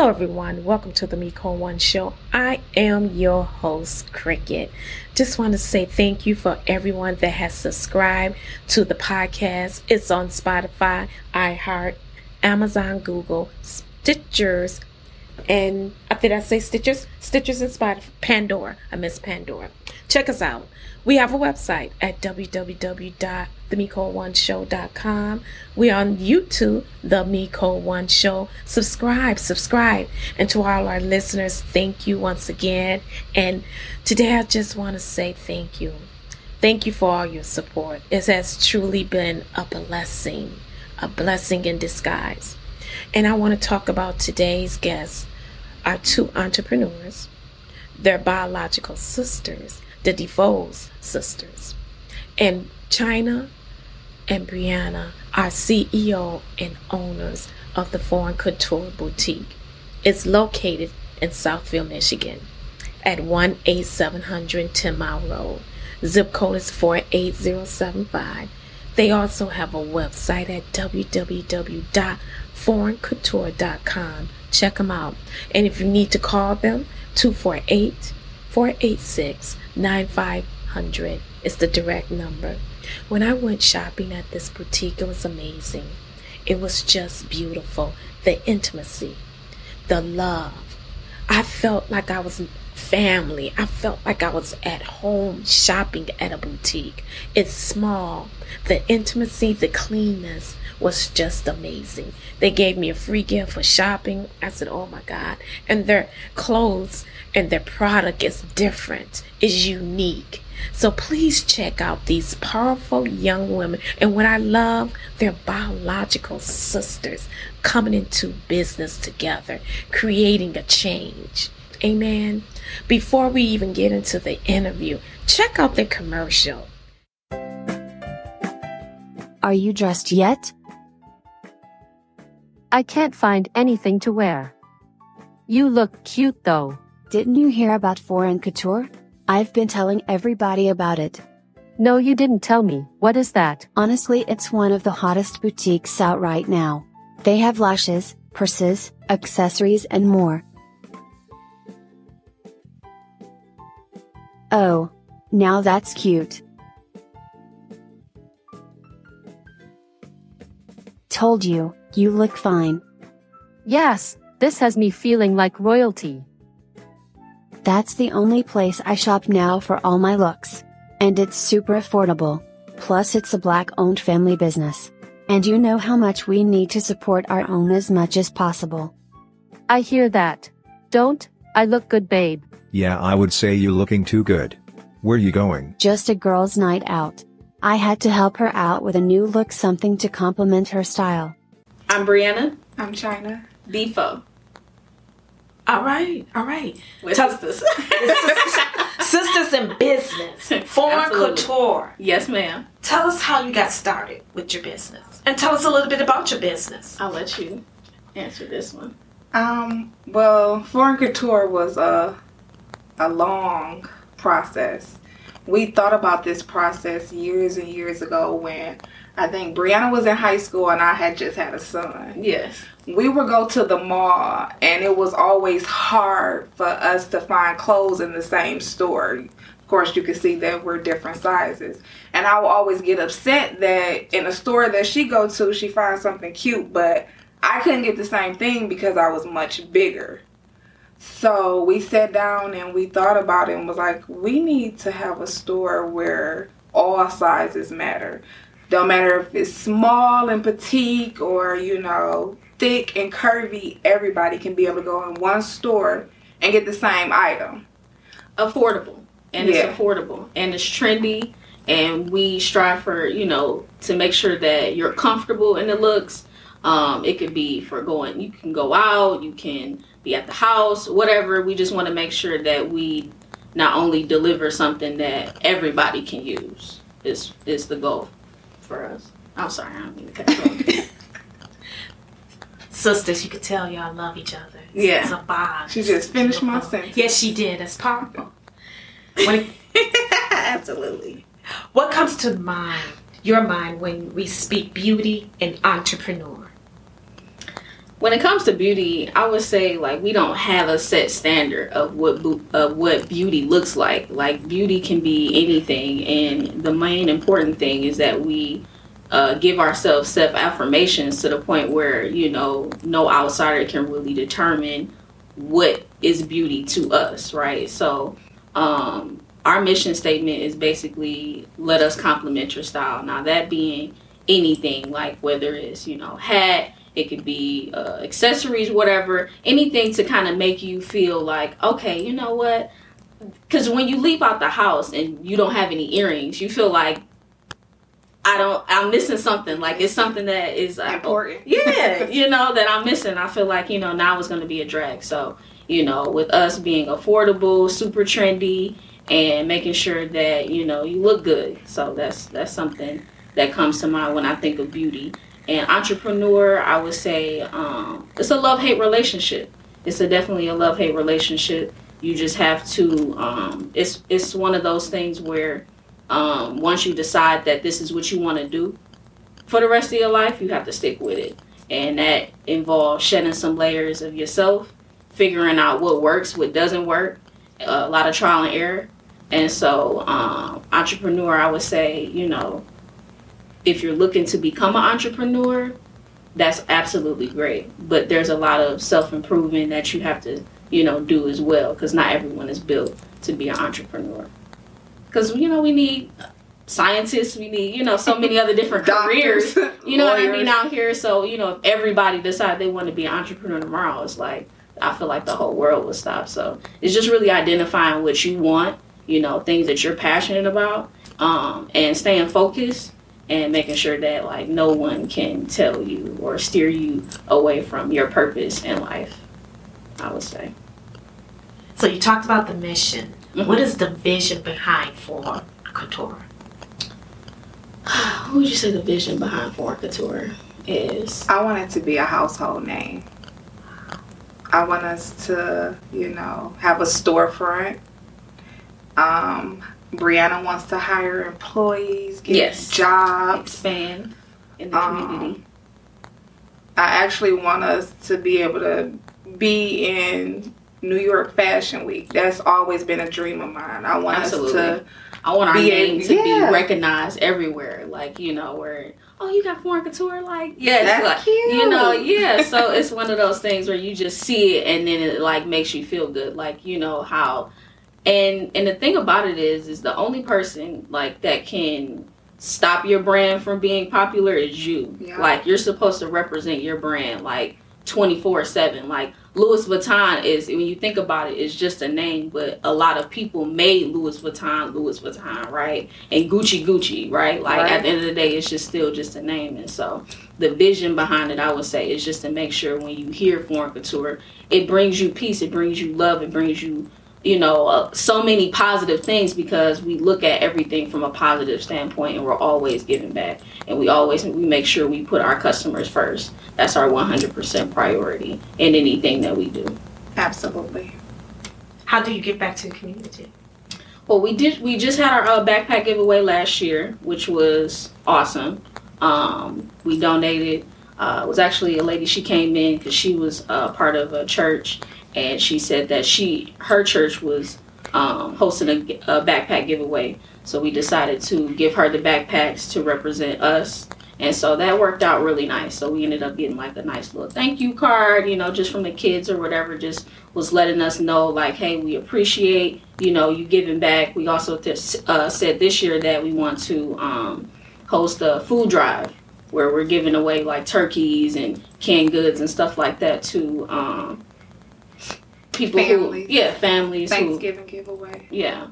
Hello, everyone. Welcome to the Miko One Show. I am your host, Cricket. Just want to say thank you for everyone that has subscribed to the podcast. It's on Spotify, iHeart, Amazon, Google, Stitchers, and uh, did I say Stitchers? Stitchers and Spotify, Pandora. I miss Pandora. Check us out. We have a website at www.themiko1show.com. We're on YouTube, The Miko One Show. Subscribe, subscribe. And to all our listeners, thank you once again. And today I just want to say thank you. Thank you for all your support. It has truly been a blessing, a blessing in disguise. And I want to talk about today's guests, our two entrepreneurs, their biological sisters, the DeFoe's sisters, and China and Brianna are CEO and owners of the Foreign Couture Boutique. It's located in Southfield, Michigan at 18700 10 Mile Road. Zip code is 48075. They also have a website at www.foreigncouture.com. Check them out. And if you need to call them, 248 486 9500 is the direct number. When I went shopping at this boutique, it was amazing. It was just beautiful. The intimacy, the love. I felt like I was family. I felt like I was at home shopping at a boutique. It's small. The intimacy, the cleanness was just amazing. They gave me a free gift for shopping. I said, Oh my God. And their clothes and their product is different, is unique. So please check out these powerful young women. And what I love, they're biological sisters coming into business together, creating a change. Amen. Before we even get into the interview, check out the commercial. Are you dressed yet? I can't find anything to wear. You look cute though. Didn't you hear about Foreign Couture? I've been telling everybody about it. No, you didn't tell me. What is that? Honestly, it's one of the hottest boutiques out right now. They have lashes, purses, accessories, and more. Oh. Now that's cute. Told you, you look fine. Yes, this has me feeling like royalty. That's the only place I shop now for all my looks. And it's super affordable. Plus, it's a black owned family business. And you know how much we need to support our own as much as possible. I hear that. Don't, I look good, babe. Yeah, I would say you looking too good. Where you going? Just a girl's night out. I had to help her out with a new look, something to complement her style. I'm Brianna. I'm China. DeFoe. All right, all right. We're Tell- sisters. Sisters in business, foreign Absolutely. couture. yes, ma'am. Tell us how you got started with your business, and tell us a little bit about your business. I'll let you answer this one. Um, well, foreign couture was a a long process. We thought about this process years and years ago when I think Brianna was in high school and I had just had a son. Yes. We would go to the mall and it was always hard for us to find clothes in the same store. Of course, you can see that we're different sizes. And I would always get upset that in a store that she go to, she finds something cute, but I couldn't get the same thing because I was much bigger. So we sat down and we thought about it and was like, we need to have a store where all sizes matter. Don't matter if it's small and petite or, you know, thick and curvy, everybody can be able to go in one store and get the same item. Affordable. And Yeah. it's affordable. And it's trendy. And we strive for, you know, to make sure that you're comfortable in the looks. Um, it could be for going, you can go out, you can be at the house, whatever. We just want to make sure that we not only deliver something that everybody can use. Is is the goal for us. I'm sorry, I don't mean to cut you off. Sisters, you could tell y'all love each other. It's, Yeah. it's a bond. She just finished my sentence. Yes, she did. That's powerful. When it- Absolutely. what comes to mind your mind when we speak beauty and entrepreneur? When it comes to beauty, I would say like we don't have a set standard of what of what beauty looks like. Like beauty can be anything, and the main important thing is that we uh, give ourselves self affirmations to the point where you know no outsider can really determine what is beauty to us, right? So. Um, our mission statement is basically let us compliment your style. Now that being anything like whether it's you know hat it could be uh, accessories whatever anything to kind of make you feel like okay you know what? Because when you leave out the house and you don't have any earrings you feel like i don't i'm missing something. Like it's something that is uh, Important. yeah you know that i'm missing. I feel like you know now it's going to be a drag. So you know with us being affordable super trendy and making sure that you know you look good. So that's that's something that comes to mind when i think of beauty and entrepreneur i would say um, it's a love-hate relationship. It's a definitely a love-hate relationship. You just have to um, it's it's one of those things where um, once you decide that this is what you want to do for the rest of your life you have to stick with it. And that involves shedding some layers of yourself figuring out what works what doesn't work a lot of trial and error. And so um, entrepreneur i would say you know if you're looking to become an entrepreneur, that's absolutely great. But there's a lot of self improvement that you have to, you know, do as well because not everyone is built to be an entrepreneur. Because you know we need scientists, we need you know so many other different careers. You know what I mean out here. So you know if everybody decide they want to be an entrepreneur tomorrow, it's like I feel like the whole world would stop. So it's just really identifying what you want, you know, things that you're passionate about, um, and staying focused and making sure that like no one can tell you or steer you away from your purpose in life. I would say. So you talked about the mission. Mhm. What is the vision behind Foreign Couture? What would you say the vision behind Foreign Couture is? I want it to be a household name. I want us to, you know, have a storefront. Um, Brianna wants to hire employees, get Yes. jobs. Expand in the Um, community. I actually want us to be able to be in New York Fashion Week. That's always been a dream of mine. I want Absolutely. us to I want our be name a- to yeah. be recognized everywhere. Like, you know, where oh you got foreign couture, like yeah That's like, cute. You know, yeah. So it's one of those things where you just see it and then it like makes you feel good. Like, you know, how and and the thing about it is is the only person like that can stop your brand from being popular is you. Yeah. Like you're supposed to represent your brand like 24/7. Like Louis Vuitton is when you think about it it's just a name, but a lot of people made Louis Vuitton Louis Vuitton, right? And Gucci Gucci, right? Like Right. at the end of the day it's just still just a name and so the vision behind it I would say is just to make sure when you hear foreign couture it brings you peace, it brings you love, it brings you you know, uh, so many positive things because we look at everything from a positive standpoint and we're always giving back. And we always we make sure we put our customers first. That's our 100% priority in anything that we do. absolutely. How do you give back to the community? Well, we did. We just had our uh, backpack giveaway last year, which was awesome. Um, we donated. Uh, it was actually a lady. She came in because she was uh, part of a church, and she said that she her church was um, hosting a, a backpack giveaway. So we decided to give her the backpacks to represent us. And so that worked out really nice. So we ended up getting like a nice little thank you card, you know, just from the kids or whatever, just was letting us know like, hey, we appreciate, you know, you giving back. We also th- uh, said this year that we want to um, host a food drive where we're giving away like turkeys and canned goods and stuff like that to um, people Families. who, yeah, families who, Thanksgiving giveaway. yeah,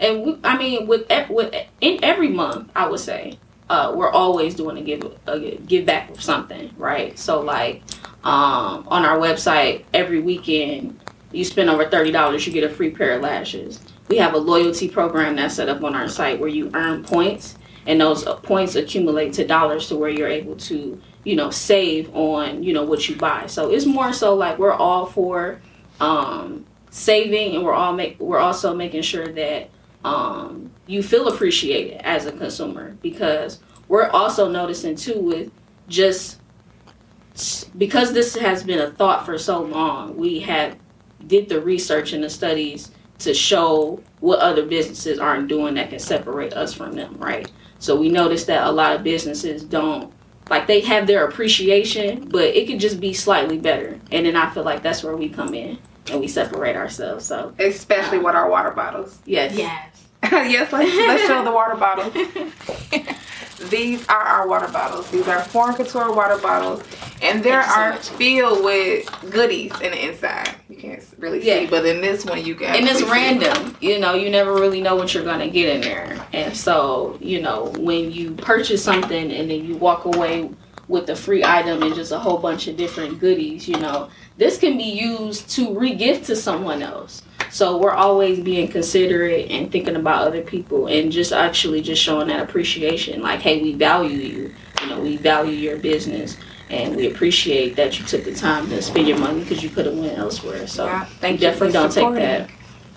and we, I mean, with with in every month, I would say uh, we're always doing a give a give back with something, right? So like um, on our website, every weekend you spend over thirty dollars, you get a free pair of lashes. We have a loyalty program that's set up on our site where you earn points, and those points accumulate to dollars to where you're able to you know save on you know what you buy. So it's more so like we're all for um, saving, and we're all make we're also making sure that um, you feel appreciated as a consumer because we're also noticing too with just because this has been a thought for so long, we have did the research and the studies to show what other businesses aren't doing that can separate us from them, right? So we noticed that a lot of businesses don't like they have their appreciation, but it could just be slightly better. And then I feel like that's where we come in and we separate ourselves. So Especially with our water bottles. yes, Yes. yes, let's, let's show the water bottles. These are our water bottles. These are foreign couture water bottles, and they Thank you so are filled with goodies in the inside. You can't really Yeah. see, but in this one you can. and it's random you know you never really know what you're gonna get in there and so you know when you purchase something and then you walk away with a free item and just a whole bunch of different goodies you know this can be used to re-gift to someone else so we're always being considerate and thinking about other people and just actually just showing that appreciation like hey we value you you know we value your business and we appreciate that you took the time to spend your money because you could have went elsewhere so Yeah, we thank you definitely don't take that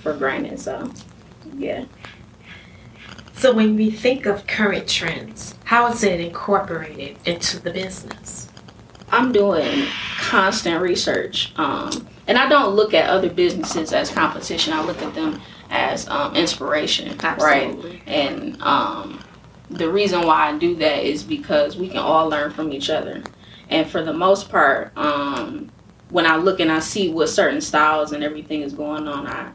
for granted. So, yeah. So when we think of current trends, how is it incorporated into the business? I'm doing constant research. Um, and I don't look at other businesses as competition. I look at them as um, inspiration, right? And um, the reason why I do that is because we can all learn from each other. And for the most part, um, when I look and I see what certain styles and everything is going on, I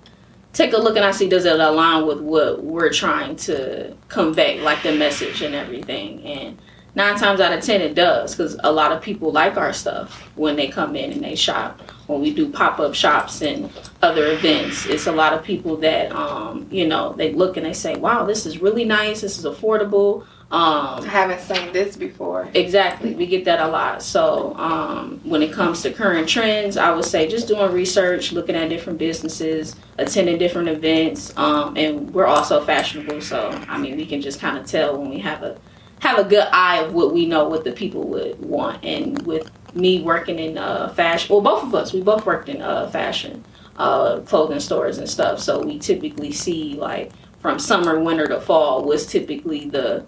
take a look and I see does it align with what we're trying to convey, like the message and everything. And nine times out of ten, it does because a lot of people like our stuff when they come in and they shop. When we do pop up shops and other events, it's a lot of people that um, you know they look and they say, "Wow, this is really nice. This is affordable." Um, I haven't seen this before. Exactly, we get that a lot. So, um, when it comes to current trends, I would say just doing research, looking at different businesses, attending different events, um, and we're also fashionable. So, I mean, we can just kind of tell when we have a have a good eye of what we know what the people would want. And with me working in uh, fashion, well, both of us, we both worked in uh, fashion, uh, clothing stores and stuff. So we typically see like from summer, winter to fall was typically the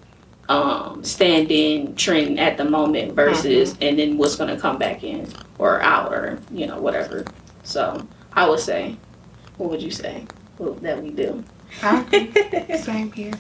um, stand-in trend at the moment versus and then what's going to come back in or out or you know whatever so i would say what would you say what, that we do. Same here.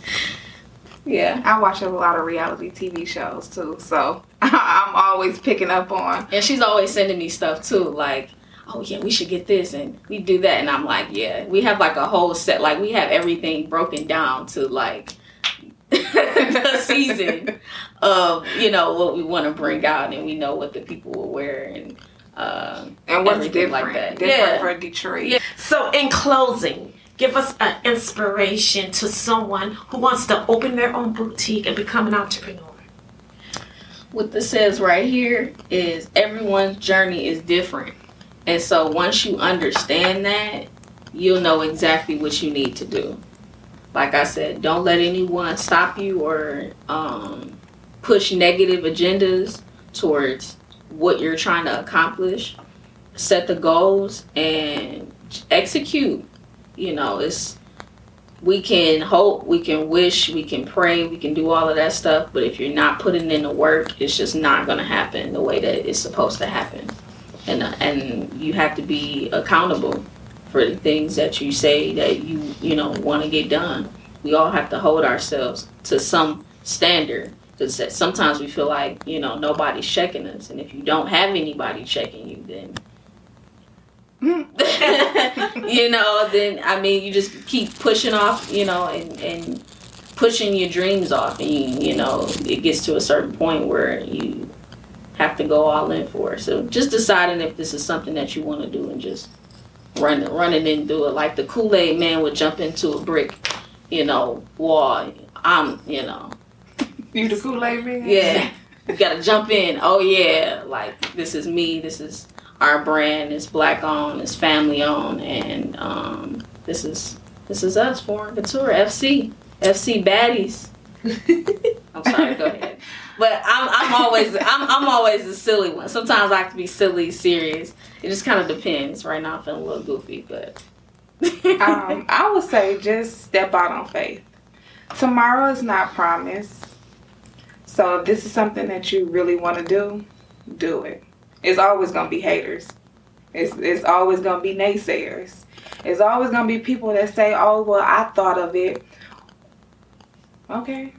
Yeah I watch a lot of reality TV shows too, so I'm always picking up on. and she's always sending me stuff too like oh yeah we should get this and we do that and i'm like yeah we have like a whole set like we have everything broken down to like the season of you know what we want to bring out and we know what the people will wear and uh, And what's different? like that. Different Yeah. for Detroit. Yeah. So in closing, give us an inspiration to someone who wants to open their own boutique and become an entrepreneur. what this says right here is everyone's journey is different. And so once you understand that, you'll know exactly what you need to do. Like I said, don't let anyone stop you or um, push negative agendas towards what you're trying to accomplish. Set the goals and execute. You know, it's we can hope, we can wish, we can pray, we can do all of that stuff, but if you're not putting in the work, it's just not going to happen the way that it's supposed to happen. And and you have to be accountable for the things that you say that you, you know, want to get done. We all have to hold ourselves to some standard because sometimes we feel like, you know, nobody's checking us. And if you don't have anybody checking you, then you know, then I mean, you just keep pushing off, you know, and, and pushing your dreams off, and you, you know, it gets to a certain point where you have to go all in for it. So just deciding if this is something that you want to do, and just run run it and do it. Like the Kool Aid Man would jump into a brick, you know, wall. I'm, you know, You the Kool Aid man? yeah, you gotta jump in. Oh yeah, like this is me. This is our brand. is black owned. It's family owned, and um, this is this is us, Foreign Couture FC, FC Baddies. I'm sorry. Go ahead. But I'm I'm always I'm I'm always the silly one. Sometimes I have to be silly, serious. It just kind of depends. Right now, I'm feeling a little goofy, but. um, I would say just step out on faith. Tomorrow is not promised. So if this is something that you really want to do, do it. It's always gonna be haters. It's it's always gonna be naysayers. It's always gonna be people that say, "Oh, well, I thought of it." Okay,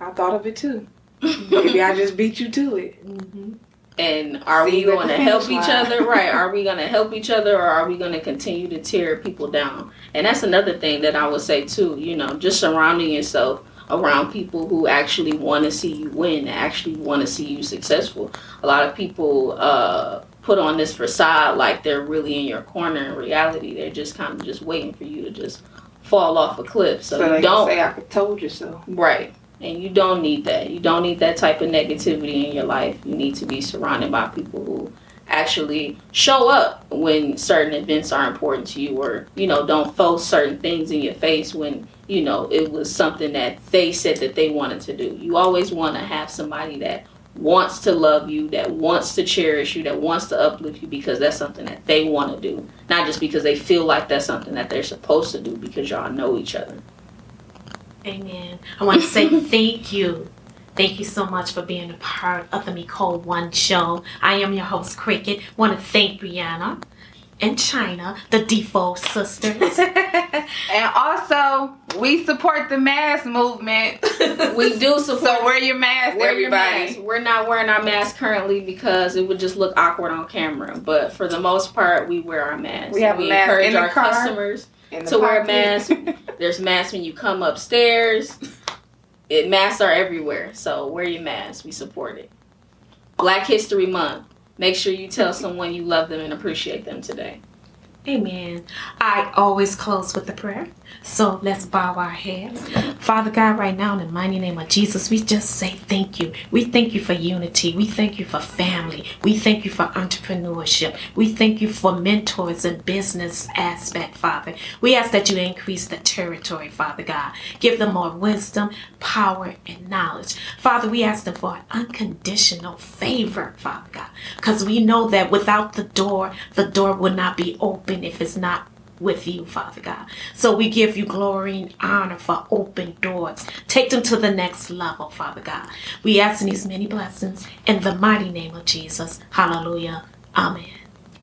I thought of it too. Maybe I just beat you to it. Mm-hmm. And are See we going to help finish each other? Right. Are we going to help each other or are we going to continue to tear people down? And that's another thing that I would say too, you know, just surrounding yourself around people who actually want to see you win, actually want to see you successful. A lot of people uh, put on this facade like they're really in your corner. In reality, they're just kind of just waiting for you to just fall off a cliff. So, So, you they don't say, "I told you so." Right. And you don't need that. You don't need that type of negativity in your life. You need to be surrounded by people who actually show up when certain events are important to you or, you know, don't throw certain things in your face when, you know, it was something that they said that they wanted to do. You always want to have somebody that wants to love you, that wants to cherish you, that wants to uplift you because that's something that they want to do. Not just because they feel like that's something that they're supposed to do because y'all know each other. Amen. I want to say thank you. Thank you so much for being a part of the Miko One Show. I am your host, Cricket. Want to thank Brianna and China, the DeFoe sisters. And also, we support the mask movement. We do support So wear your mask, Wear your everybody. mask. We're not wearing our mask currently because it would just look awkward on camera. But for the most part, we wear our masks. We have a mask encourage in the our car, customers In the to wear a pocket. mask. There's masks when you come upstairs. It masks are everywhere, so wear your mask. We support it. Black History Month. Make sure you tell someone you love them and appreciate them today. Amen. I always close with a prayer. So let's bow our heads. Father God, right now, in the mighty name of Jesus, we just say thank you. We thank you for unity. We thank you for family. We thank you for entrepreneurship. We thank you for mentors and business aspect, Father. We ask that you increase the territory, Father God. Give them more wisdom, power, and knowledge. Father, we ask them for unconditional favor, Father God, because we know that without the door, the door would not be open if it's not with you, Father God. So we give you glory and honor for open doors. Take them to the next level, Father God. We ask in these many blessings in the mighty name of Jesus. Hallelujah. Amen.